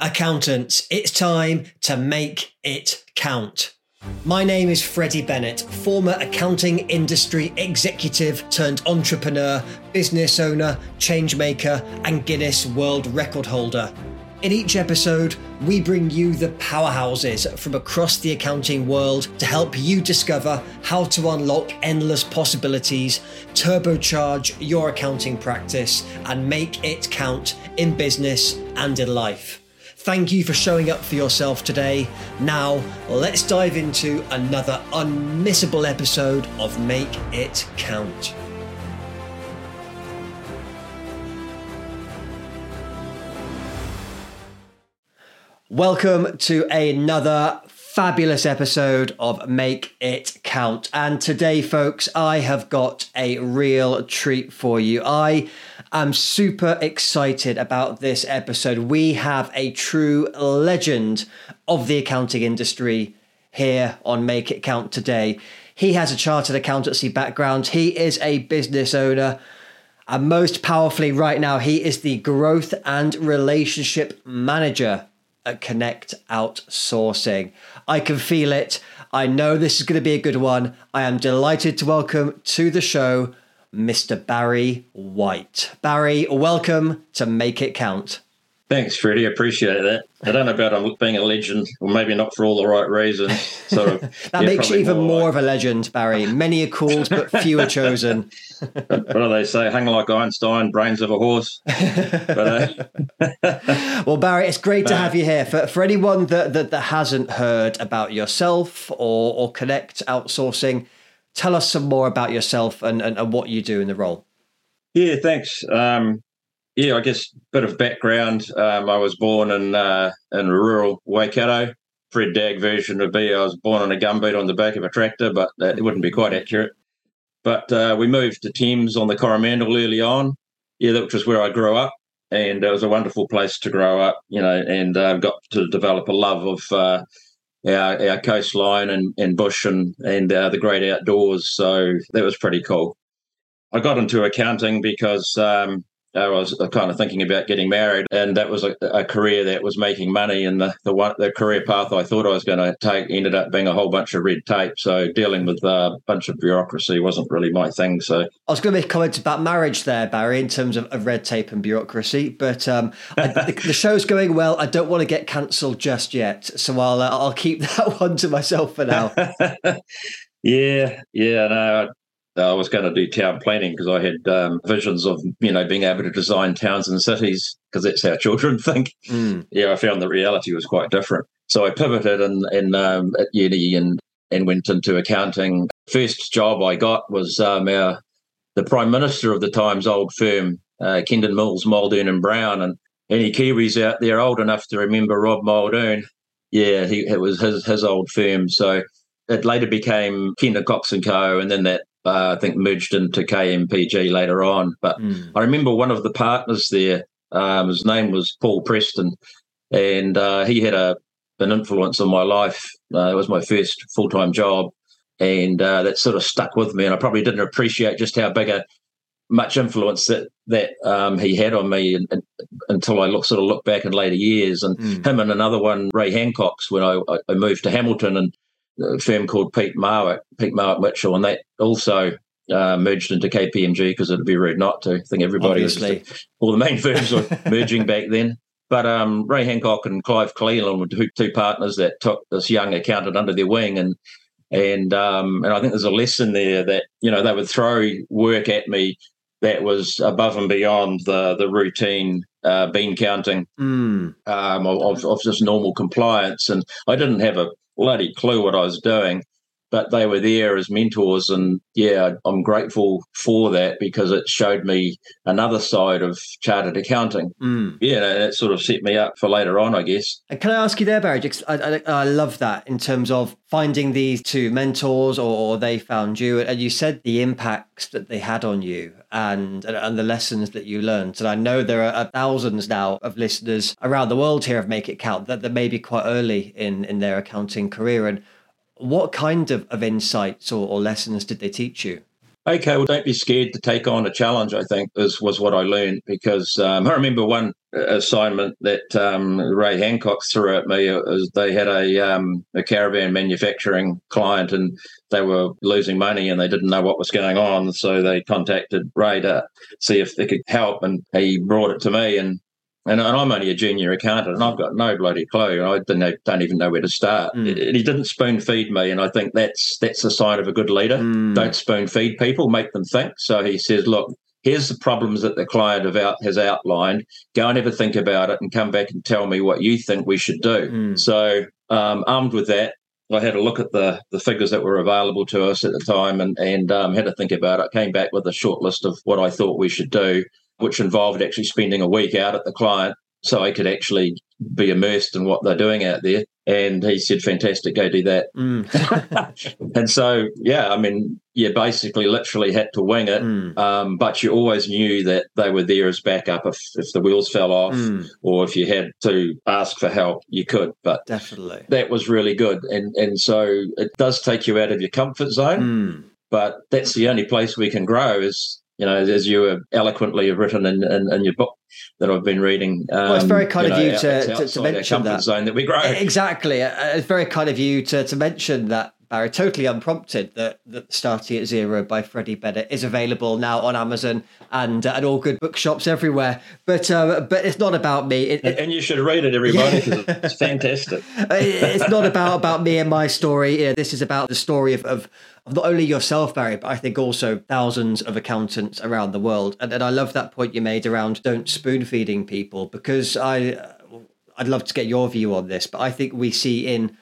Accountants, it's time to make it count. My name is Freddie Bennett, former accounting industry executive turned entrepreneur, business owner, changemaker, and Guinness World Record holder. In each episode, we bring you the powerhouses from across the accounting world to help you discover how to unlock endless possibilities, turbocharge your accounting practice, and make it count in business and in life. Thank you for showing up for yourself today. Now, let's dive into another unmissable episode of Make It Count. Welcome to another fabulous episode of Make It Count. And today, folks, I have got a real treat for you. I I'm super excited about this episode. We have a true legend of the accounting industry here on Make It Count today. He has a chartered accountancy background, he is a business owner. And most powerfully, right now, he is the growth and relationship manager at Connect Outsourcing. I can feel it. I know this is going to be a good one. I am delighted to welcome to the show Mr. Barry White. Barry, welcome to Make It Count. Thanks, Freddie. I appreciate that. I don't know about being a legend, or maybe not for all the right reasons. Sort of, that yeah, makes you even more, more like... of a legend, Barry. Many are called, but few are chosen. what do they say? Hang like Einstein, brains of a horse. But, uh... well, Barry, it's great to have you here. For, for anyone that, that, that hasn't heard about yourself or, or Connect Outsourcing, tell us some more about yourself and, and, and what you do in the role. Yeah, thanks. Um, yeah, I guess a bit of background. Um, I was born in uh, in rural Waikato. Fred Dagg version would be I was born on a gumboot on the back of a tractor, but that, it wouldn't be quite accurate. But uh, we moved to Thames on the Coromandel early on. Yeah, which was where I grew up, and it was a wonderful place to grow up. You know, and uh, got to develop a love of our, our coastline and, and bush and, and uh, the great outdoors. So that was pretty cool. I got into accounting because um, I was uh, kind of thinking about getting married, and that was a, a career that was making money. And the the, one, the career path I thought I was going to take ended up being a whole bunch of red tape. So dealing with a bunch of bureaucracy wasn't really my thing. So I was going to make comments about marriage there, Barry, in terms of, of red tape and bureaucracy. But um, I, the, the, show's going well. I don't want to get cancelled just yet, so I'll uh, I'll keep that one to myself for now. yeah, yeah, no, I was going to do town planning because I had um, visions of you know being able to design towns and cities because that's how children think. Mm. Yeah, I found the reality was quite different. So I pivoted and in um, at uni and and went into accounting. First job I got was um, our the prime minister of the time's old firm, uh, Kendon Mills, Muldoon and Brown, and any Kiwis out there old enough to remember Rob Muldoon? Yeah, he, it was his his old firm. So it later became Kendon Cox and Co. And then that uh, I think merged into KMPG later on. But mm. I remember one of the partners there. Um, his name was Paul Preston, and uh, he had a an influence on my life. Uh, it was my first full time job, and uh, that sort of stuck with me. And I probably didn't appreciate just how big a much influence that that um, he had on me and, and, until I look, sort of look back in later years. And mm. him and another one, Ray Hancock's, when I, I moved to Hamilton and a firm called Peat Marwick, Peat Marwick Mitchell, and that also uh, merged into KPMG because it'd be rude not to. I think everybody Obviously. was all the main firms were merging back then. But um, Ray Hancock and Clive Cleland were two, two, partners that took this young accountant under their wing, and and um, and I think there's a lesson there that you know they would throw work at me that was above and beyond the the routine uh, bean counting mm. um, of, of just normal compliance, and I didn't have a bloody clue what I was doing but they were there as mentors and yeah i'm grateful for that because it showed me another side of chartered accounting. Mm. yeah that sort of set me up for later on i guess. And can i ask you there barry I, I, I, love that in terms of finding these two mentors or they found you. And you said the impacts that they had on you and and the lessons that you learned. And i know there are thousands now of listeners around the world here of make it count that, that may be quite early in in their accounting career. And what kind of, of insights or, or lessons did they teach you? okay, well, don't be scared to take on a challenge. I think is was what I learned because um, I remember one assignment that um, Ray Hancock threw at me. Was they had a um, a caravan manufacturing client and they were losing money and they didn't know what was going on, so they contacted Ray to see if they could help, and he brought it to me and and, I'm only a junior accountant, and I've got no bloody clue. I don't, don't even know where to start. Mm. He didn't spoon feed me, and I think that's that's a sign of a good leader. Mm. Don't spoon feed people, make them think. So he says, "Look, here's the problems that the client out, has outlined. Go and have a think about it, and come back and tell me what you think we should do." Mm. So, um, armed with that, I had a look at the the figures that were available to us at the time, and and um, had to think about it. Came back with a short list of what I thought we should do which involved actually spending a week out at the client so I could actually be immersed in what they're doing out there. And he said, fantastic, go do that. Mm. and so, yeah, I mean, you basically literally had to wing it, mm. um, but you always knew that they were there as backup if, if the wheels fell off mm. or if you had to ask for help, you could. But definitely that was really good. And, and so it does take you out of your comfort zone. Mm. But that's the only place we can grow is you know, as you eloquently have written in, in, in, your book that I've been reading. Um, well, it's very kind you know, of you to, to, to mention that. zone that we grow. Exactly. Uh, it's very kind of you to, to mention that, Barry, totally unprompted, that, that Starting at Zero by Freddie Bennett is available now on Amazon and uh, and all good bookshops everywhere. But uh, but it's not about me. It, it, and you should read it, everybody, because yeah. it's fantastic. it's not about, about me and my story. This is about the story of, of of not only yourself, Barry, but I think also thousands of accountants around the world. And, and I love that point you made around don't spoon feeding people because I I'd love to get your view on this, but I think we see in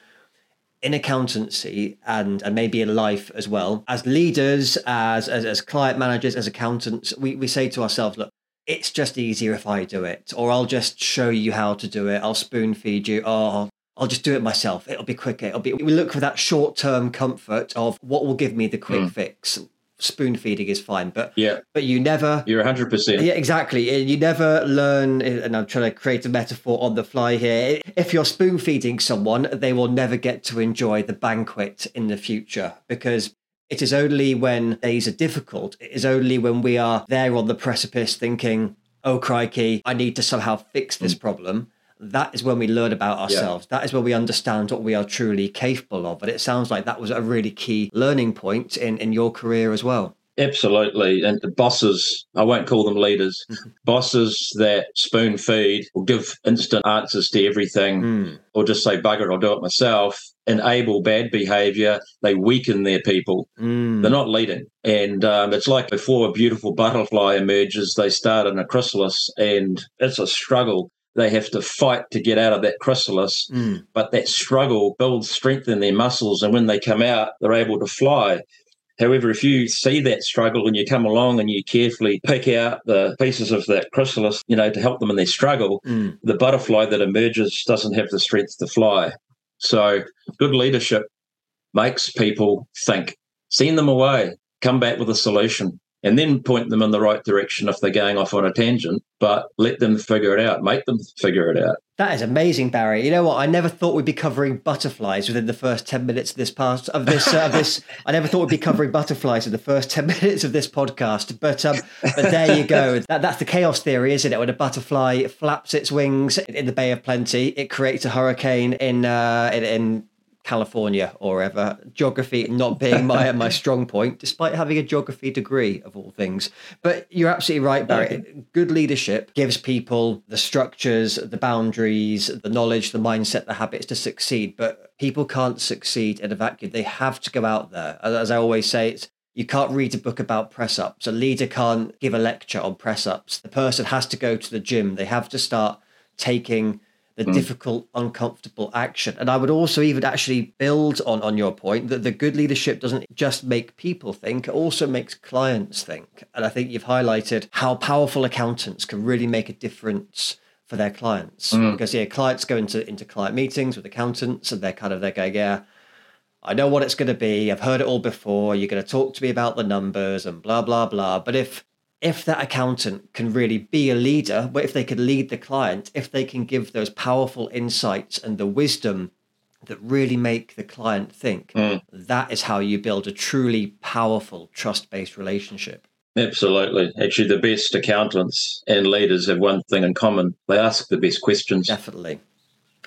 in accountancy and and maybe in life as well as leaders as as, as client managers as accountants we, we say to ourselves look it's just easier if I do it, or I'll just show you how to do it. I'll spoon feed you. or I'll just do it myself. It'll be quicker. It'll be. We look for that short term comfort of what will give me the quick mm. fix. Spoon feeding is fine, but yeah, but you never. You're hundred percent. Yeah, exactly. You never learn, and I'm trying to create a metaphor on the fly here. If you're spoon feeding someone, they will never get to enjoy the banquet in the future because it is only when days are difficult. It is only when we are there on the precipice, thinking, "Oh crikey, I need to somehow fix this mm. problem." That is when we learn about ourselves. Yeah. That is where we understand what we are truly capable of. But it sounds like that was a really key learning point in, in your career as well. Absolutely. And the bosses, I won't call them leaders, bosses that spoon feed or give instant answers to everything mm. or just say, bugger, I'll do it myself, enable bad behavior. They weaken their people. Mm. They're not leading. And um, it's like before a beautiful butterfly emerges, they start in a chrysalis and it's a struggle they have to fight to get out of that chrysalis. Mm. But that struggle builds strength in their muscles. And when they come out, they're able to fly. However, if you see that struggle and you come along and you carefully pick out the pieces of that chrysalis, you know, to help them in their struggle, mm. the butterfly that emerges doesn't have the strength to fly. So, good leadership makes people think, send them away, come back with a solution and then point them in the right direction if they're going off on a tangent, but let them figure it out, make them figure it out. That is amazing, Barry. You know what? I never thought we'd be covering butterflies within the first ten minutes of this past of this uh, of this. I never thought we'd be covering butterflies in the first ten minutes of this podcast. But um, but there you go. That, that's the chaos theory, isn't it? When a butterfly flaps its wings in the Bay of Plenty, it creates a hurricane in uh, in, in California or ever. Geography not being my uh, my strong point, despite having a geography degree of all things. But you're absolutely right, Barry. Good leadership gives people the structures, the boundaries, the knowledge, the mindset, the habits to succeed. But people can't succeed in a vacuum. They have to go out there. As I always say, it's you can't read a book about press ups. A leader can't give a lecture on press ups. The person has to go to the gym. They have to start taking the mm. difficult, uncomfortable action. And I would also even actually build on on your point that the good leadership doesn't just make people think, it also makes clients think. And I think you've highlighted how powerful accountants can really make a difference for their clients. Mm. Because yeah, clients go into into client meetings with accountants and they're kind of they're going, yeah. I know what it's going to be. I've heard it all before. You're going to talk to me about the numbers and blah, blah, blah. But if if that accountant can really be a leader, but if they can lead the client, if they can give those powerful insights and the wisdom that really make the client think, Mm. that is how you build a truly powerful trust based relationship. Absolutely. Actually, the best accountants and leaders have one thing in common they ask the best questions. Definitely.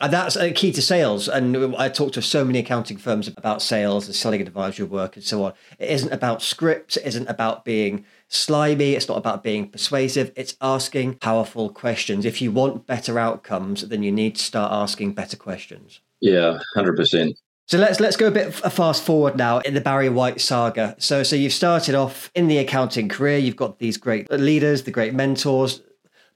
And that's a key to sales. And I talk to so many accounting firms about sales and selling advisory work and so on. It isn't about scripts, it isn't about being slimy, it's not about being persuasive, it's asking powerful questions. If you want better outcomes, then you need to start asking better questions. Yeah, 100%. So let's let's go a bit fast forward now in the Barry White saga. So so you've started off in the accounting career. You've got these great leaders, the great mentors,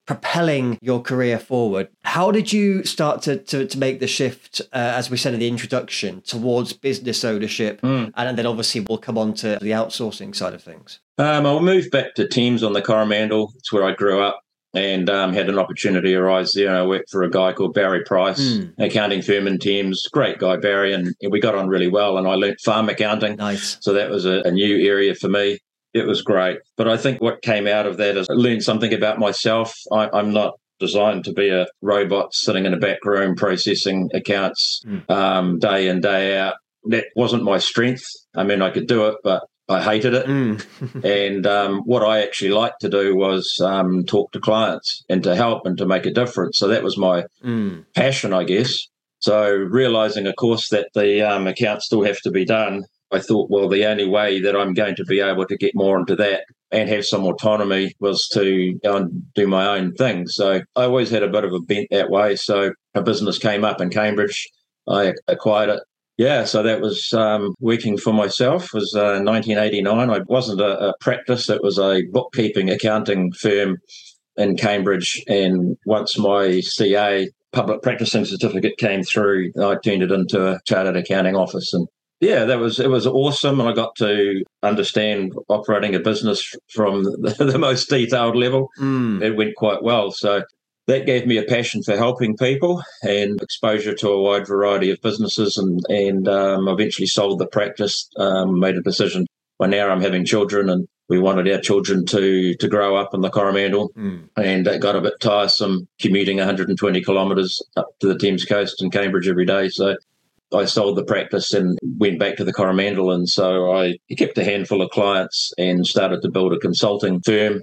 propelling your career forward. How did you start to to, to make the shift, uh, as we said in the introduction, towards business ownership, Mm. and then obviously we'll come on to the outsourcing side of things. Um, I moved back to Thames on the Coromandel. It's where I grew up and um, had an opportunity arise there. I worked for a guy called Barry Price, Mm. accounting firm in Thames. Great guy, Barry, and we got on really well. And I learnt farm accounting. Nice. So that was a, a new area for me. It was great. But I think what came out of that is I learned something about myself. I, I'm not designed to be a robot sitting in a back room processing accounts Mm. um, day in, day out. That wasn't my strength. I mean, I could do it, but I hated it. Mm. And um, what I actually liked to do was um, talk to clients and to help and to make a difference. So that was my Mm. passion, I guess. So realizing, of course, that the um, accounts still have to be done, I thought, well, the only way that I'm going to be able to get more into that and have some autonomy was to go and do my own thing. So I always had a bit of a bent that way. So a business came up in Cambridge. I acquired it. Yeah, so that was um, working for myself. It was uh, 1989. I wasn't a, a practice; it was a bookkeeping accounting firm in Cambridge. And once my CA public practicing certificate came through, I turned it into a chartered accounting office. And yeah, that was it was awesome, and I got to understand operating a business from the, the most detailed level. Mm. It went quite well. So that gave me a passion for helping people and exposure to a wide variety of businesses. And and um, eventually sold the practice. Um, made a decision. By now, I'm having children, and we wanted our children to to grow up in the Coromandel Mm. and it got a bit tiresome commuting 120 kilometres up to the Thames coast in Cambridge every day. So I sold the practice and went back to the Coromandel. And so I kept a handful of clients and started to build a consulting firm.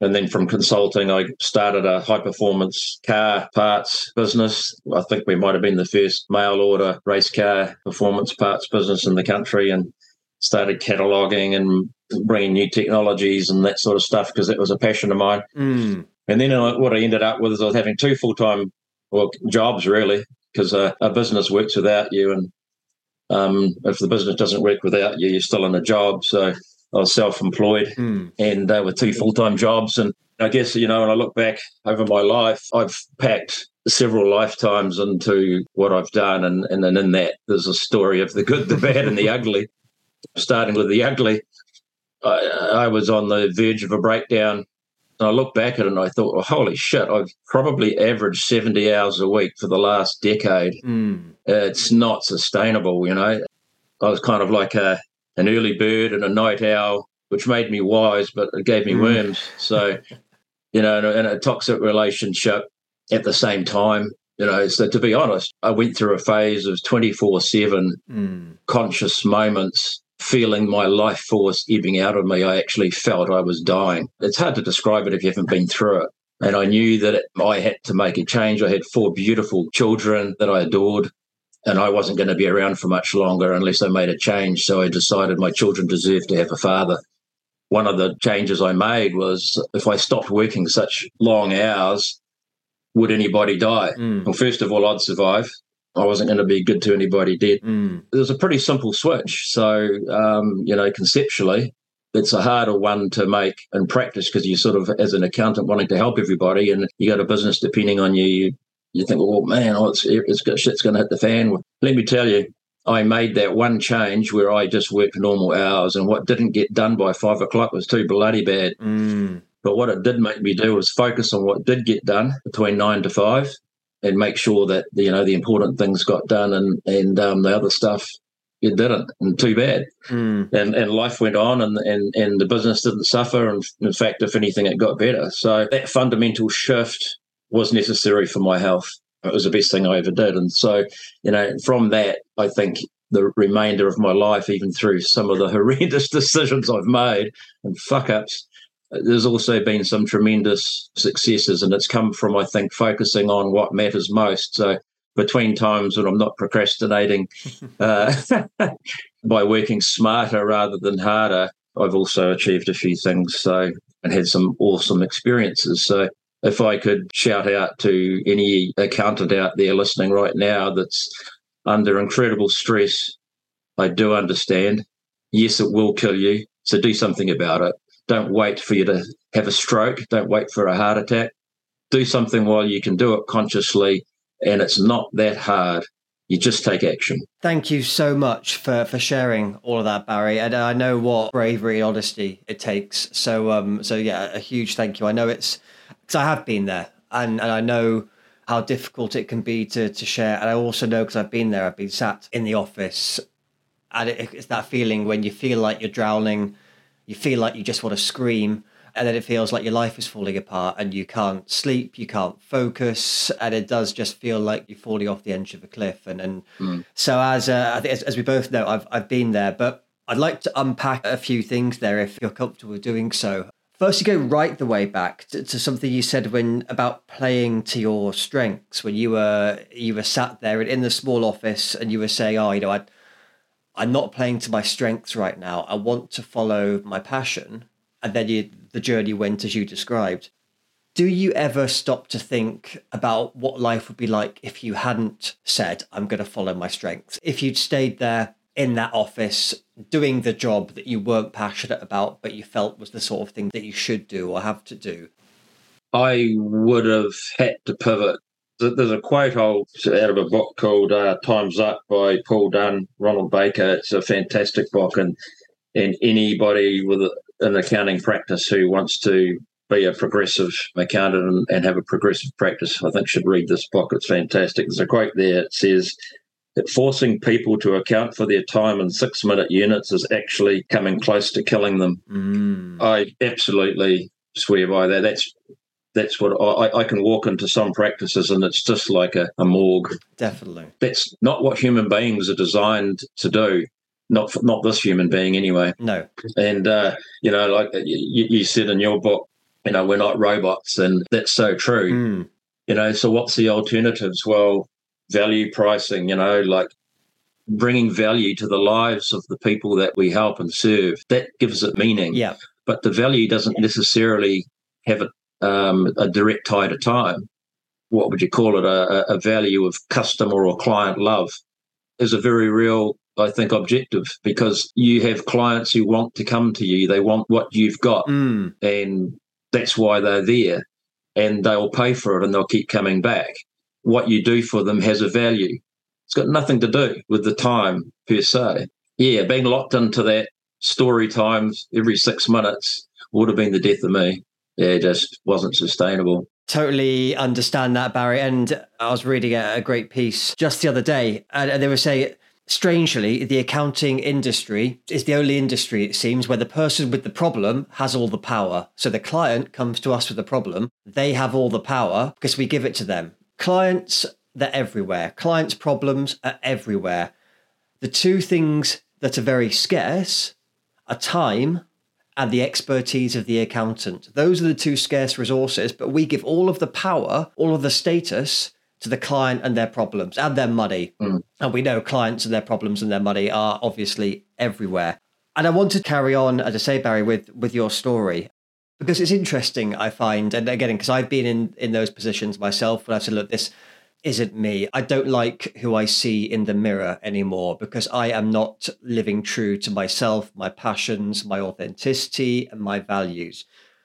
And then from consulting, I started a high performance car parts business. I think we might have been the first mail order race car performance parts business in the country and started cataloging and bringing new technologies and that sort of stuff because it was a passion of mine. Mm. And then uh, what I ended up with is I was having two full time well jobs really because uh, a business works without you, and um, if the business doesn't work without you, you're still in a job. So I was self employed Mm. and uh, with two full time jobs, and I guess you know when I look back over my life, I've packed several lifetimes into what I've done, and and then in that there's a story of the good, the bad, and the ugly. Starting with the ugly, I, I was on the verge of a breakdown I look back at it and I thought, well, holy shit, I've probably averaged 70 hours a week for the last decade. Mm. It's not sustainable, you know. I was kind of like a, an early bird and a night owl, which made me wise, but it gave me Mm. worms. So, you know, in a, in a toxic relationship at the same time, you know, so to be honest, I went through a phase of 24 7 Mm. conscious moments feeling my life force ebbing out of me, I actually felt I was dying. It's hard to describe it if you haven't been through it. And I knew that it, I had to make a change. I had four beautiful children that I adored, and I wasn't going to be around for much longer unless I made a change. So I decided my children deserved to have a father. One of the changes I made was if I stopped working such long hours, would anybody die? Mm. Well, first of all, I'd survive. I wasn't going to be good to anybody dead Mm. it was a pretty simple switch. So, um, you know, conceptually, it's a harder one to make in practice because you sort of, as an accountant, wanting to help everybody, and you got a business depending on you. You, you think, well, man, oh, it's, it's shit's going to hit the fan. Let me tell you, I made that one change where I just worked normal hours, and what didn't get done by five o'clock was too bloody bad. Mm. But what it did make me do was focus on what did get done between nine to five, and make sure that you know the important things got done, and and um, the other stuff it didn't, and too bad. Mm. And and life went on, and and and the business didn't suffer, and in fact, if anything, it got better. So that fundamental shift was necessary for my health. it was the best thing I ever did. And so, you know, from that, I think the remainder of my life, even through some of the horrendous decisions I've made and fuck ups, there's also been some tremendous successes. And it's come from, I think, focusing on what matters most. So, between times when I'm not procrastinating uh, by working smarter rather than harder, I've also achieved a few things. So, and had some awesome experiences. So, if I could shout out to any accountant out there listening right now that's under incredible stress, I do understand. Yes, it will kill you. So do something about it. Don't wait for you to have a stroke. Don't wait for a heart attack. Do something while you can do it consciously. And it's not that hard. You just take action. Thank you so much for, for sharing all of that, Barry. And I know what bravery and honesty it takes. So, um, so yeah, a huge thank you. I know it's because I have been there, and, and I know how difficult it can be to to share. And I also know because I've been there, I've been sat in the office, and it, it's that feeling when you feel like you're drowning, you feel like you just want to scream, and then it feels like your life is falling apart, and you can't sleep, you can't focus, and it does just feel like you're falling off the edge of a cliff. And and mm. so as uh, as, as we both know, I've I've been there, but. I'd like to unpack a few things there if you're comfortable doing so. First, you go right the way back to, to, something you said when about playing to your strengths. When you were you were sat there in the small office and you were saying, "Oh, you know, I, I'm not playing to my strengths right now. I want to follow my passion." And then you, the journey went as you described. Do you ever stop to think about what life would be like if you hadn't said, "I'm going to follow my strengths"? If you'd stayed there in that office doing the job that you weren't passionate about, but you felt was the sort of thing that you should do or have to do? I would have hit the pivot. There's a quote I'll out of a book called uh, "Time's Up" by Paul Dunn, Ronald Baker. It's a fantastic book, and and anybody with an accounting practice who wants to be a progressive accountant and, and have a progressive practice, I think should read this book. It's fantastic. There's a quote there. It says, that forcing people to account for their time in six minute units is actually coming close to killing them. Mm. I absolutely swear by that. That's that's what I, I, can walk into some practices and it's just like a, a morgue. Definitely. That's not what human beings are designed to do. Not for, not this human being anyway. No. And uh, you know, like you, you, said in your book, you know, we're not robots, and that's so true. Mm. You know, so what's the alternatives? Well, value pricing, you know, like bringing value to the lives of the people that we help and serve. That gives it meaning. Yeah. But the value doesn't necessarily have a, um, a direct tie to time. What would you call it? A, a value of customer or client love is a very real, I think, objective because you have clients who want to come to you. They want what you've got. Mm. And that's why they're there. And they'll pay for it and they'll keep coming back what you do for them has a value. It's got nothing to do with the time per se. Yeah, being locked into that story times every six minutes would have been the death of me. Yeah, it just wasn't sustainable. Totally understand that, Barry. And I was reading a, great piece just the other day, and they were saying, strangely, the accounting industry is the only industry, it seems, where the person with the problem has all the power. So the client comes to us with a problem, they have all the power because we give it to them. Clients, they're everywhere. Clients' problems are everywhere. The two things that are very scarce are time and the expertise of the accountant. Those are the two scarce resources, but we give all of the power, all of the status to the client and their problems and their money. Mm. And we know clients and their problems and their money are obviously everywhere. And I want to carry on, as I say, Barry, with, with your story because it's interesting i find and again because i've been in in those positions myself when i've said look this isn't me i don't like who i see in the mirror anymore because i am not living true to myself my passions my authenticity and my values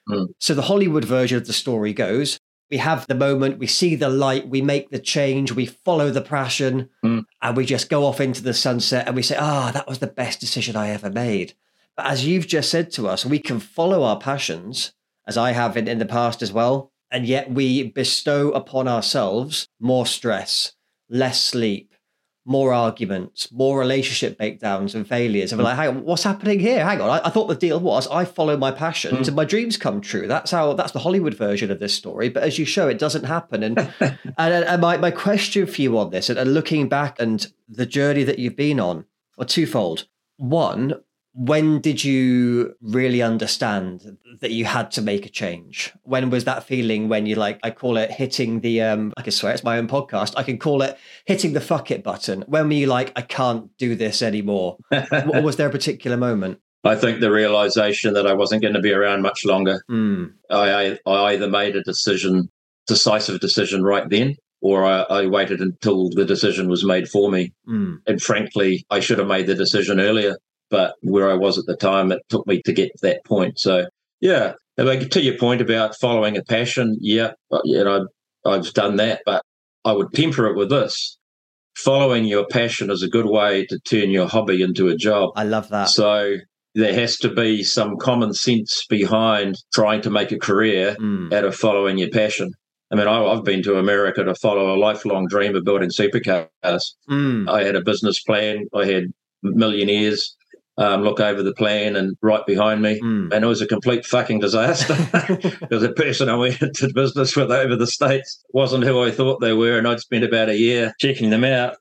mm. so the hollywood version of the story goes we have the moment we see the light we make the change we follow the passion mm. and we just go off into the sunset and we say ah oh, that was the best decision i ever made but as you've just said to us, we can follow our passions, as I have in, in the past as well, and yet we bestow upon ourselves more stress, less sleep, more arguments, more relationship breakdowns and failures. And we're like, hang on, what's happening here? Hang on, I, I thought the deal was I follow my passions mm. and my dreams come true. That's how that's the Hollywood version of this story. But as you show, it doesn't happen. And and, and, my, my question for you on this, and, and looking back and the journey that you've been on, are twofold. One, when did you really understand that you had to make a change? When was that feeling when you like, I call it hitting the, um, I can swear it's my own podcast. I can call it hitting the fuck it button. When were you like, I can't do this anymore? was there a particular moment? I think the realization that I wasn't going to be around much longer. Mm. I, I, I either made a decision, decisive decision right then, or I, I, waited until the decision was made for me. Mm. And frankly, I should have made the decision earlier but where I was at the time, it took me to get to that point. So, yeah, to your point about following a passion, yeah, you know, I've done that, but I would temper it with this. Following your passion is a good way to turn your hobby into a job. I love that. So there has to be some common sense behind trying to make a career mm. out of following your passion. I mean, I, have been to America to follow a lifelong dream of building supercars. Mm. I had a business plan. I had millionaires um, look over the plan and right behind me. Mm. And it was a complete fucking disaster because the person I went into business with over the States wasn't who I thought they were. And I'd spent about a year checking them out.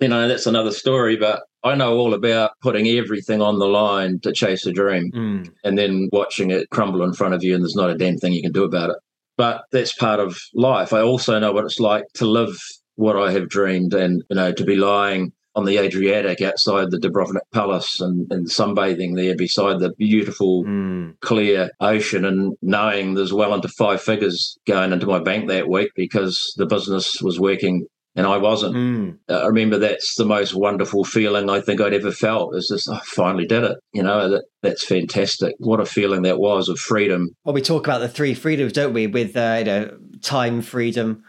You know, that's another story, but I know all about putting everything on the line to chase a dream mm. and then watching it crumble in front of you and there's not a damn thing you can do about it. But that's part of life. I also know what it's like to live what I have dreamed and, you know, to be lying on the Adriatic outside the Dubrovnik Palace and, and sunbathing there beside the beautiful, mm. clear ocean and knowing there's well into five figures going into my bank that week because the business was working and I wasn't. Mm. I remember that's the most wonderful feeling I think I'd ever felt. Is just I finally did it. You know that that's fantastic. What a feeling that was of freedom. Well, we talk about the three freedoms, don't we? With uh, you know time freedom,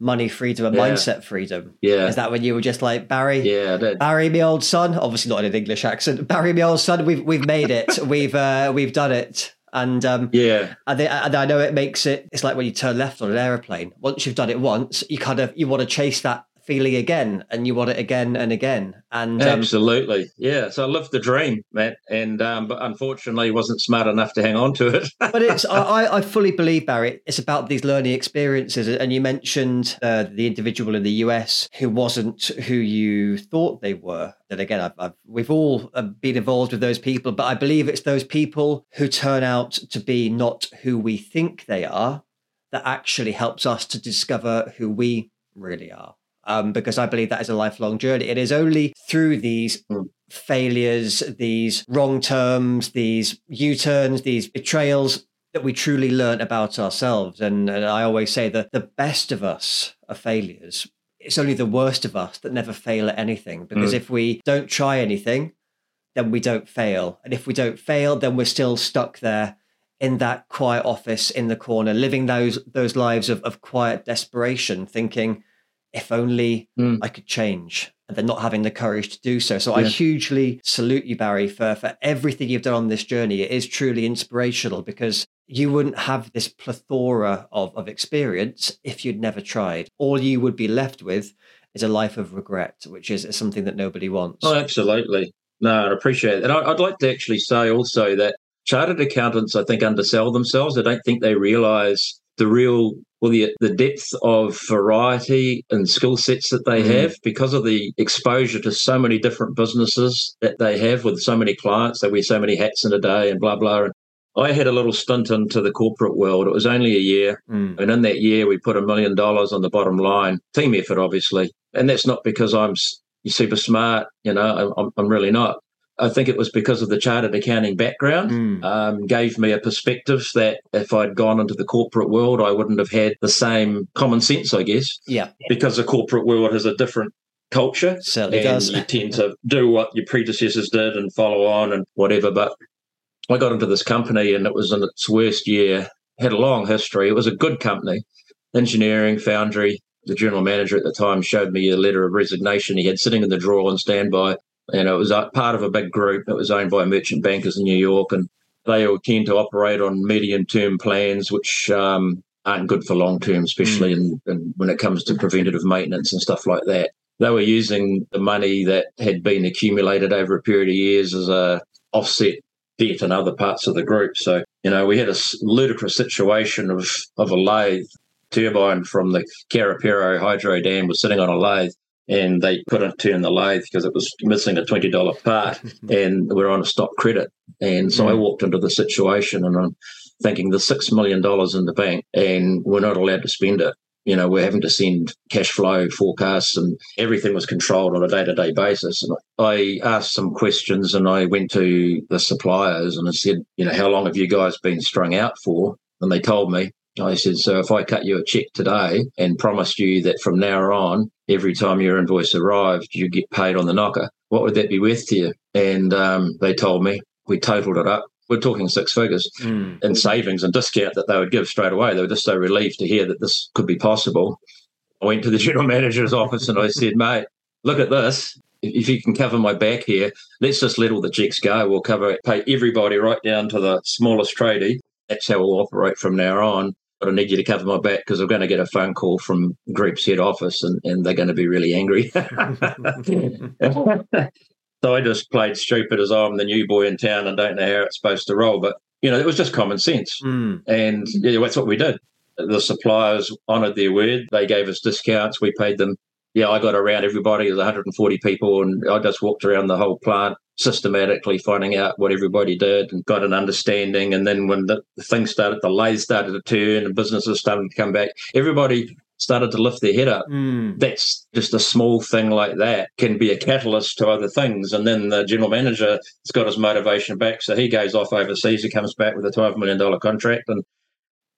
money freedom and yeah. mindset freedom. Yeah. Is that when you were just like, Barry? Yeah. Barry, my old son. Obviously not in an English accent. Barry, my old son. We've we've made it. we've uh, we've done it. And um, yeah, and, they, and I know it makes it. It's like when you turn left on an aeroplane. Once you've done it once, you kind of you want to chase that feeling again and you want it again and again. And um, absolutely. Yeah so i lived the dream matt and um, but unfortunately wasn't smart enough to hang on to it. But it's I, I fully believe barry it's about these learning experiences. And you mentioned uh, the individual in the us who wasn't who you thought they were. And again I've, I've, we've all uh, been involved with those people but i believe it's those people who turn out to be not who we think they are that actually helps us to discover who we really are um, because I believe that is a lifelong journey. It is only through these mm. failures, these wrong terms, these U turns, these betrayals that we truly learn about ourselves. And, and I always say that the best of us are failures. It's only the worst of us that never fail at anything. Because mm. if we don't try anything, then we don't fail. And if we don't fail, then we're still stuck there in that quiet office in the corner, living those those lives of, of quiet desperation, thinking, if only mm. I could change and then not having the courage to do so. So yeah. I hugely salute you, Barry, for, for everything you've done on this journey. It is truly inspirational because you wouldn't have this plethora of, of experience if you'd never tried. All you would be left with is a life of regret, which is something that nobody wants. Oh, absolutely. No, I appreciate it. And I'd like to actually say also that chartered accountants, I think, undersell themselves. I don't think they realize the real well the the depth of variety and skill sets that they mm. have because of the exposure to so many different businesses that they have with so many clients they wear so many hats in a day and blah blah and I had a little stint into the corporate world. It was only a year. Mm. And in that year, we put a million dollars on the bottom line. Team effort, obviously. And that's not because I'm super smart. You know, I'm, I'm really not. I think it was because of the chartered accounting background, mm. um, gave me a perspective that if I'd gone into the corporate world, I wouldn't have had the same common sense, I guess. Yeah. Because the corporate world has a different culture. Certainly does. You tend to do what your predecessors did and follow on and whatever. But I got into this company and it was in its worst year, had a long history. It was a good company, engineering, foundry. The general manager at the time showed me a letter of resignation he had sitting in the drawer on standby and it was part of a big group that was owned by merchant bankers in New York, and they all tend to operate on medium-term plans, which um, aren't good for long-term, especially mm. in, in, when it comes to preventative maintenance and stuff like that. they were using the money that had been accumulated over a period of years as a offset debt in other parts of the group. So, you know, we had a ludicrous situation of, of a lathe turbine from the Karapiro hydro dam was sitting on a lathe and they couldn't turn the lathe because it was missing a $20 part and we're on a stop credit. And so mm. I walked into the situation and I'm thinking the $6 million in the bank and we're not allowed to spend it. You know, we're having to send cash flow forecasts and everything was controlled on a day to day basis. And I asked some questions and I went to the suppliers and I said, you know, how long have you guys been strung out for? And they told me. I said, so if I cut you a check today and promised you that from now on, every time your invoice arrived, you get paid on the knocker, what would that be worth to you? And um, they told me, we totaled it up. We're talking six figures mm. in savings and discount that they would give straight away. They were just so relieved to hear that this could be possible. I went to the general manager's office and I said, mate, look at this. If you can cover my back here, let's just let all the checks go. We'll cover, pay everybody right down to the smallest tradie. That's how we'll operate from now on but I need you to cover my back because I'm going to get a phone call from group's head office and, and they're going to be really angry. so I just played stupid as I'm the new boy in town and don't know how it's supposed to roll. But, you know, it was just common sense. Mm. And yeah, that's what we did. The suppliers honoured their word. They gave us discounts. We paid them. Yeah, I got around everybody. There's 140 people and I just walked around the whole plant systematically finding out what everybody did and got an understanding. And then when the, the thing started, the lathe started to turn and businesses started to come back, everybody started to lift their head up. Mm. That's just a small thing like that can be a catalyst to other things. And then the general manager has got his motivation back. So he goes off overseas, he comes back with a $12 million contract. And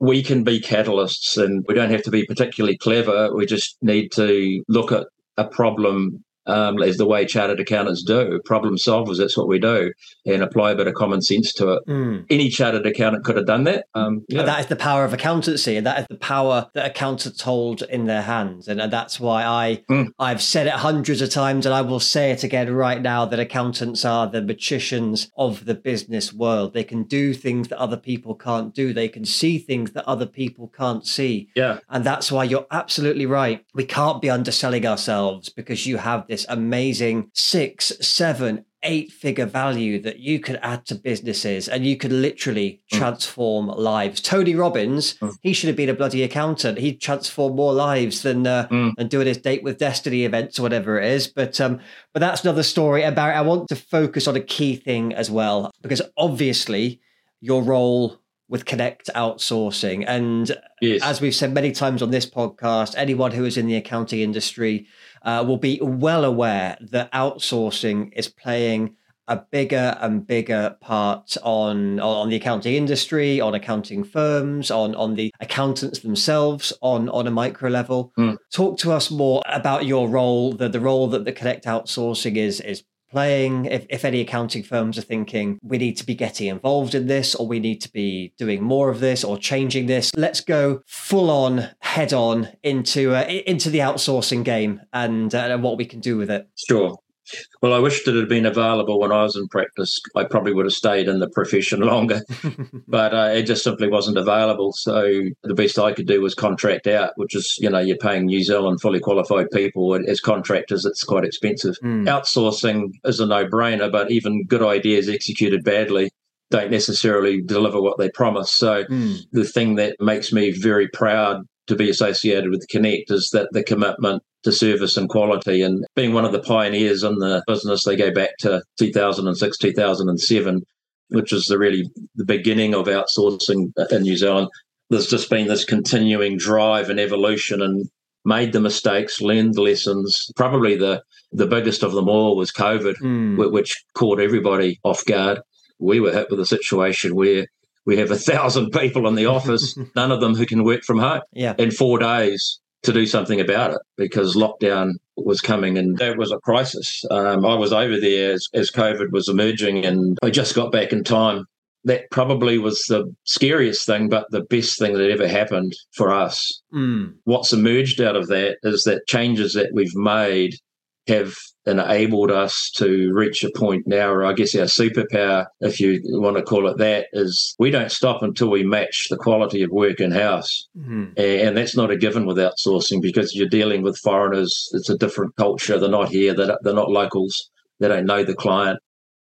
we can be catalysts and we don't have to be particularly clever. We just need to look at a problem um, as the way chartered accountants do. Problem solvers, that's what we do, and apply a bit of common sense to it. Mm. Any chartered accountant could have done that. Um, yeah. That is the power of accountancy, and that is the power that accountants hold in their hands. And that's why I mm. I've said it hundreds of times, and I will say it again right now that accountants are the magicians of the business world. They can do things that other people can't do. They can see things that other people can't see. Yeah, and that's why you're absolutely right. We can't be underselling ourselves because you have this amazing six, seven, eight figure value that you could add to businesses and you could literally mm. transform mm. lives. Tony Robbins, mm. he should have been a bloody accountant. He'd transform more lives than uh, mm. than doing his date with destiny events or whatever it is. But um, but that's another story about I want to focus on a key thing as well because obviously your role with Connect outsourcing. And yes. as we've said many times on this podcast, anyone who is in the accounting industry uh, will be well aware that outsourcing is playing a bigger and bigger part on on the accounting industry, on accounting firms, on on the accountants themselves, on on a micro level. Mm. Talk to us more about your role, the the role that the Connect outsourcing is is playing if, if any accounting firms are thinking we need to be getting involved in this or we need to be doing more of this or changing this let's go full on head on into uh, into the outsourcing game and uh, what we can do with it sure well, I wished it had been available when I was in practice. I probably would have stayed in the profession longer, but uh, it just simply wasn't available. So the best I could do was contract out, which is, you know, you're paying New Zealand fully qualified people as contractors. It's quite expensive. Mm. Outsourcing is a no brainer, but even good ideas executed badly don't necessarily deliver what they promise. So mm. the thing that makes me very proud to be associated with Connect is that the commitment to service and quality. And being one of the pioneers in the business, they go back to 2006, 2007, which is the really the beginning of outsourcing in New Zealand. There's just been this continuing drive and evolution and made the mistakes, learned the lessons. Probably the, the biggest of them all was COVID, mm. which caught everybody off guard. We were hit with a situation where we have a thousand people in the office, none of them who can work from home. Yeah. In four days to do something about it because lockdown was coming and that was a crisis. Um, I was over there as, as COVID was emerging and I just got back in time. That probably was the scariest thing, but the best thing that ever happened for us. Mm. What's emerged out of that is that changes that we've made have enabled us to reach a point now, or I guess our superpower, if you want to call it that, is we don't stop until we match the quality of work in house. Mm-hmm. And that's not a given with outsourcing because you're dealing with foreigners. It's a different culture. They're not here, they're, they're not locals, they don't know the client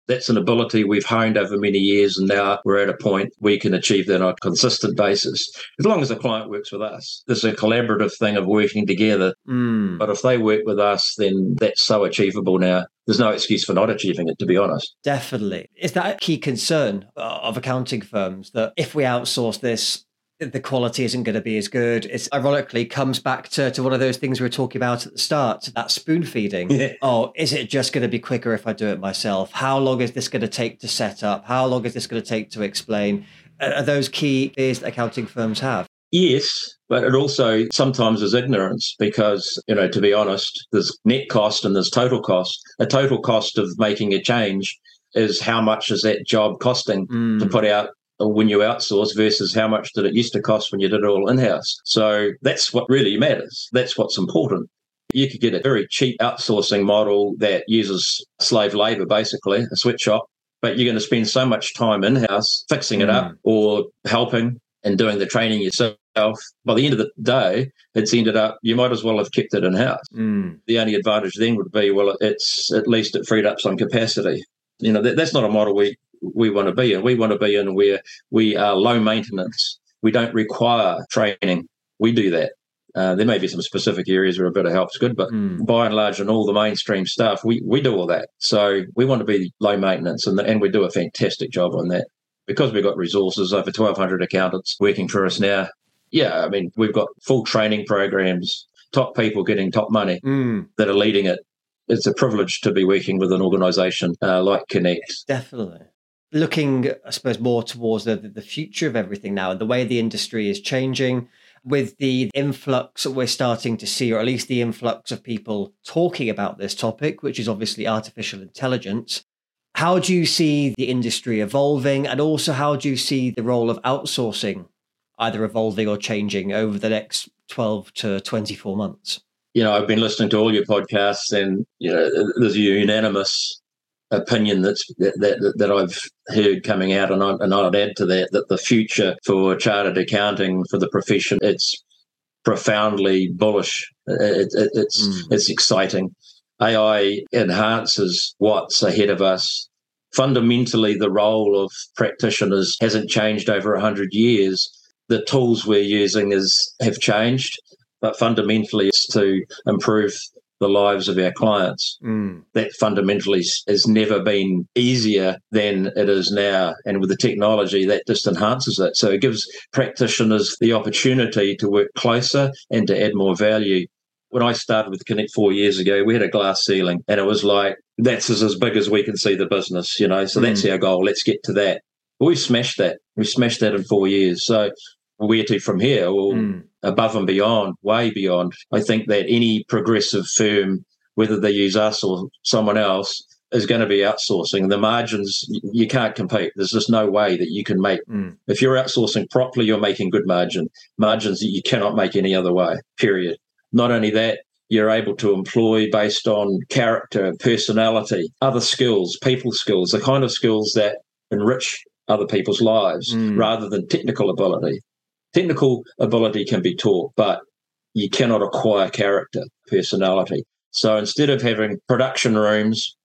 that's an ability we've honed over many years, and now we're at a point we can achieve that on a consistent basis, as long as the client works with us. It's a collaborative thing of working together. Mm. But if they work with us, then that's so achievable now. There's no excuse for not achieving it, to be honest. Definitely. Is that a key concern of accounting firms that if we outsource this, the quality isn't going to be as good. It's ironically comes back to, to one of those things we were talking about at the start, that spoon feeding. Yeah. Oh, is it just going to be quicker if I do it myself? How long is this going to take to set up? How long is this going to take to explain? Are those key fears that accounting firms have? Yes, but it also sometimes is ignorance because, you know, to be honest, there's net cost and there's total cost. A total cost of making a change is how much is that job costing mm. to put out when you outsource versus how much did it used to cost when you did it all in house. So that's what really matters. That's what's important. You could get a very cheap outsourcing model that uses slave labor, basically, a sweatshop, but you're going to spend so much time in house fixing it mm. up or helping and doing the training yourself. By the end of the day, it's ended up you might as well have kept it in house. Mm. The only advantage then would be well, it's at least it freed up some capacity. You know that, that's not a model we we want to be in. We want to be in where we are low maintenance. We don't require training. We do that. Uh, there may be some specific areas where a bit of help's good, but mm. by and large, in all the mainstream stuff, we, we do all that. So we want to be low maintenance, and, and we do a fantastic job on that. Because we've got resources, over 1,200 accountants working for us now. Yeah, I mean, we've got full training programs, top people getting top money mm. that are leading it. It's a privilege to be working with an organisation uh, like Connect. Definitely looking, I suppose, more towards the, the future of everything now and the way the industry is changing with the influx that we're starting to see, or at least the influx of people talking about this topic, which is obviously artificial intelligence. How do you see the industry evolving? And also, how do you see the role of outsourcing either evolving or changing over the next 12 to 24 months? You know, I've been listening to all your podcasts, and, you know, there's a unanimous opinion that's that, that, that I've heard coming out, and, I, and I'd add to that that the future for chartered accounting for the profession it's profoundly bullish. It, it, it's mm. it's exciting. AI enhances what's ahead of us. Fundamentally, the role of practitioners hasn't changed over hundred years. The tools we're using is have changed, but fundamentally, it's to improve the lives of our clients. Mm. That fundamentally has never been easier than it is now. And with the technology, that just enhances it. So it gives practitioners the opportunity to work closer and to add more value. When I started with Connect four years ago, we had a glass ceiling and it was like, that's as, as big as we can see the business, you know, so mm. that's our goal. Let's get to that. But we've smashed that. We smashed that in four years. So where to from here? Well, mm. Above and beyond, way beyond. I think that any progressive firm, whether they use us or someone else, is going to be outsourcing. The margins, you can't compete. There's just no way that you can make. Mm. If you're outsourcing properly, you're making good margin, margins that you cannot make any other way, period. Not only that, you're able to employ based on character, personality, other skills, people skills, the kind of skills that enrich other people's lives mm. rather than technical ability. Technical ability can be taught, but you cannot acquire character, personality. So instead of having production rooms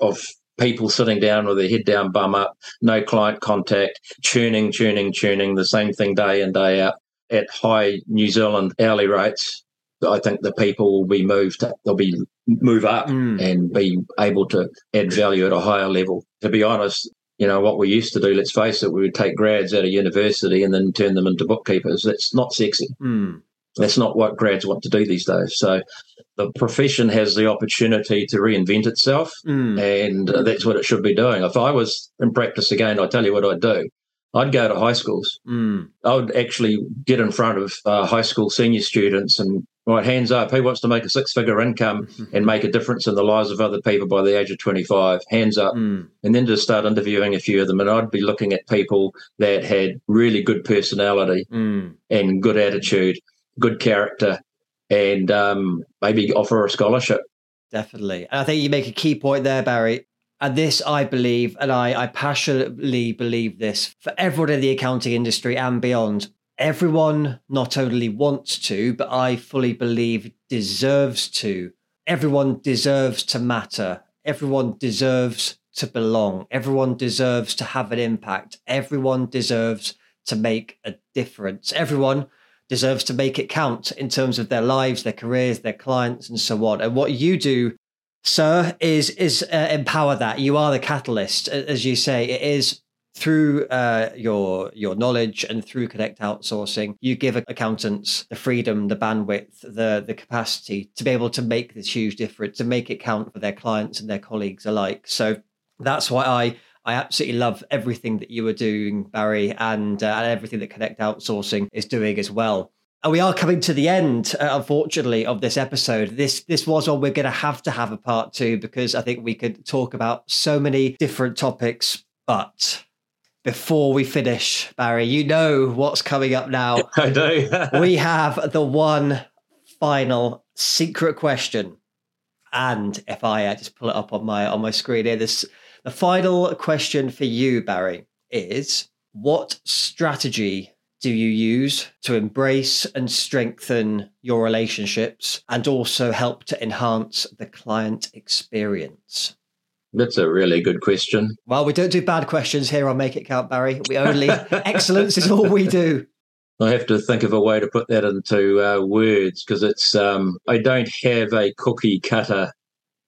of people sitting down with their head down, bum up, no client contact, tuning, tuning, tuning, the same thing day in, day out at high New Zealand hourly rates, I think the people will be moved, they'll be move up mm. and be able to add value at a higher level. To be honest, you know, what we used to do, let's face it, we would take grads out of university and then turn them into bookkeepers. That's not sexy. Mm. That's not what grads want to do these days. So the profession has the opportunity to reinvent itself, mm. and that's what it should be doing. If I was in practice again, I'd tell you what I'd do. I'd go to high schools. Mm. I would actually get in front of uh, high school senior students and right, hands up. Who wants to make a six figure income mm-hmm. and make a difference in the lives of other people by the age of 25? Hands up. Mm. And then just start interviewing a few of them. And I'd be looking at people that had really good personality mm. and good attitude, good character, and um, maybe offer a scholarship Definitely. And I think you make a key point there, Barry. And this, I believe, and I, I passionately believe this for everyone in the accounting industry and beyond. Everyone not only wants to, but I fully believe deserves to. Everyone deserves to matter. Everyone deserves to belong. Everyone deserves to have an impact. Everyone deserves to make a difference. Everyone deserves to make it count in terms of their lives, their careers, their clients, and so on. And what you do, sir, is is uh, empower that. You are the catalyst, as you say. It is through uh, your your knowledge and through Connect Outsourcing, you give accountants the freedom, the bandwidth, the the capacity to be able to make this huge difference, to make it count for their clients and their colleagues alike. So that's why I I absolutely love everything that you are doing, Barry, and, uh, and everything that Connect Outsourcing is doing as well. And we are coming to the end, uh, unfortunately, of this episode. This this was one we're going to have to have a part two because I think we could talk about so many different topics. But before we finish, Barry, you know what's coming up now. I do. we have the one final secret question, and if I uh, just pull it up on my on my screen here, this the final question for you, Barry, is what strategy do you use to embrace and strengthen your relationships and also help to enhance the client experience? That's a really good question. Well, we don't do bad questions here on Make It Count, Barry. We only excellence is all we do. I have to think of a way to put that into uh, words because it's um, I don't have a cookie cutter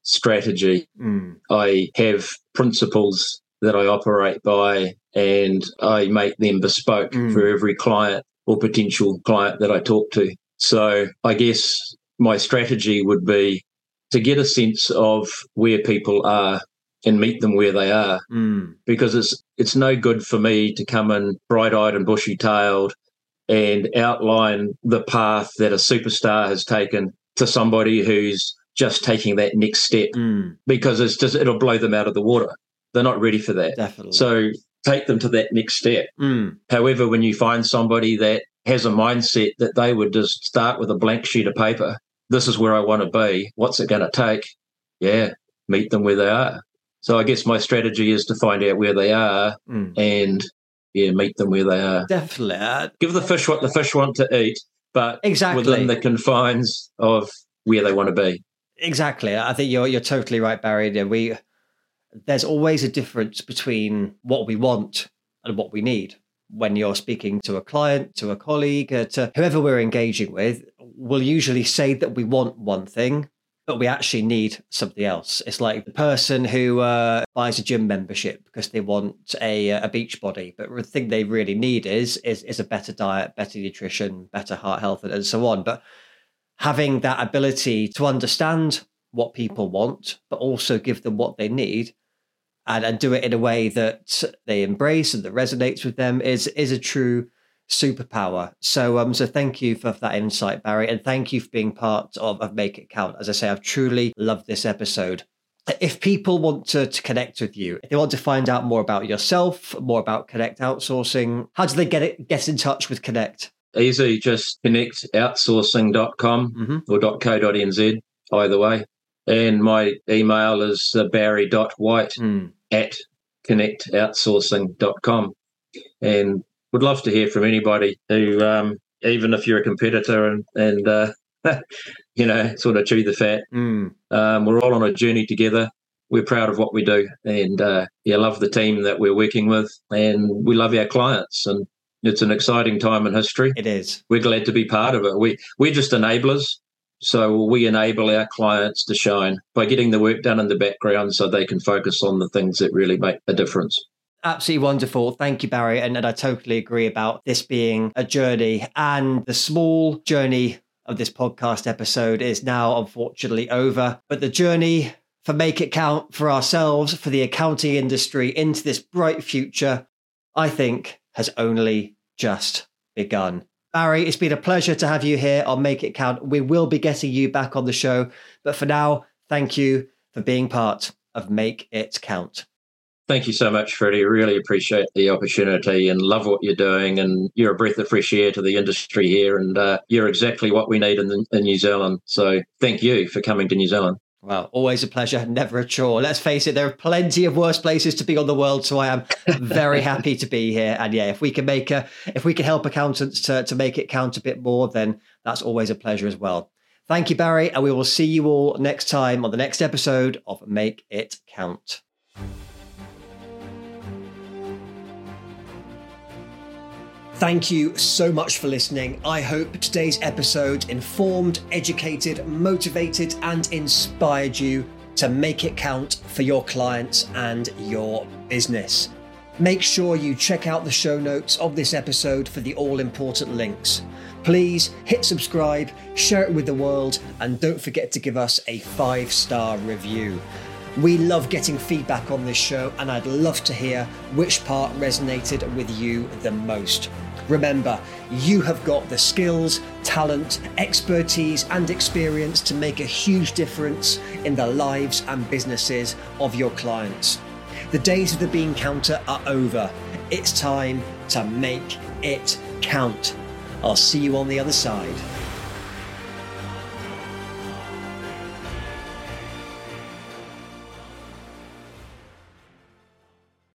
strategy. Mm. I have principles that I operate by and I make them bespoke mm. for every client or potential client that I talk to. So I guess my strategy would be to get a sense of where people are and meet them where they are mm. because it's it's no good for me to come in bright-eyed and bushy-tailed and outline the path that a superstar has taken to somebody who's just taking that next step mm. because it's just it'll blow them out of the water. They're not ready for that. Definitely. So take them to that next step. Mm. However, when you find somebody that has a mindset that they would just start with a blank sheet of paper, this is where I want to be. What's it going to take? Yeah, meet them where they are. So I guess my strategy is to find out where they are mm. and yeah, meet them where they are. Definitely. Uh, Give the fish what the fish want to eat, but exactly within the confines of where they want to be. Exactly. I think you're you're totally right, Barry. We there's always a difference between what we want and what we need. When you're speaking to a client, to a colleague, uh, to whoever we're engaging with, we'll usually say that we want one thing, but we actually need something else. It's like the person who uh, buys a gym membership because they want a, a beach body, but the thing they really need is, is is a better diet, better nutrition, better heart health, and so on. But having that ability to understand what people want, but also give them what they need and, and do it in a way that they embrace and that resonates with them is is a true superpower. So um so thank you for that insight, Barry, and thank you for being part of, of Make It Count. As I say, I've truly loved this episode. If people want to, to connect with you, if they want to find out more about yourself, more about Connect Outsourcing, how do they get it get in touch with Connect? easy, just connectoutsourcing.com mm-hmm. or .co.nz, either way. And my email is uh, barry.white mm. at connectoutsourcing.com. And would love to hear from anybody who, um, even if you're a competitor and, and uh, you know, sort of chew the fat. Mm. Um, we're all on a journey together. We're proud of what we do, and uh, yeah, love the team that we're working with, and we love our clients. And it's an exciting time in history. It is. We're glad to be part of it. We we're just enablers. So we enable our clients to shine by getting the work done in the background so they can focus on the things that really make a difference. Absolutely wonderful. Thank you, Barry. And, and I totally agree about this being a journey. And the small journey of this podcast episode is now unfortunately over. But the journey for Make It Count for ourselves, for the accounting industry into this bright future, I think has only just begun. Barry, it's been a pleasure to have you here on Make It Count. We will be getting you back on the show. But for now, thank you for being part of Make It Count. Thank you so much, Freddie. Really appreciate the opportunity and love what you're doing. And you're a breath of fresh air to the industry here. And uh, you're exactly what we need in, the, in New Zealand. So thank you for coming to New Zealand. Well, always a pleasure, never a chore. Let's face it, there are plenty of worse places to be on the world, so I am very happy to be here. And yeah, if we can make a, if we can help accountants to, to make it count a bit more, then that's always a pleasure as well. Thank you, Barry, and we will see you all next time on the next episode of Make It Count. Thank you so much for listening. I hope today's episode informed, educated, motivated, and inspired you to make it count for your clients and your business. Make sure you check out the show notes of this episode for the all important links. Please hit subscribe, share it with the world, and don't forget to give us a five star review. We love getting feedback on this show, and I'd love to hear which part resonated with you the most. Remember, you have got the skills, talent, expertise, and experience to make a huge difference in the lives and businesses of your clients. The days of the bean counter are over. It's time to make it count. I'll see you on the other side.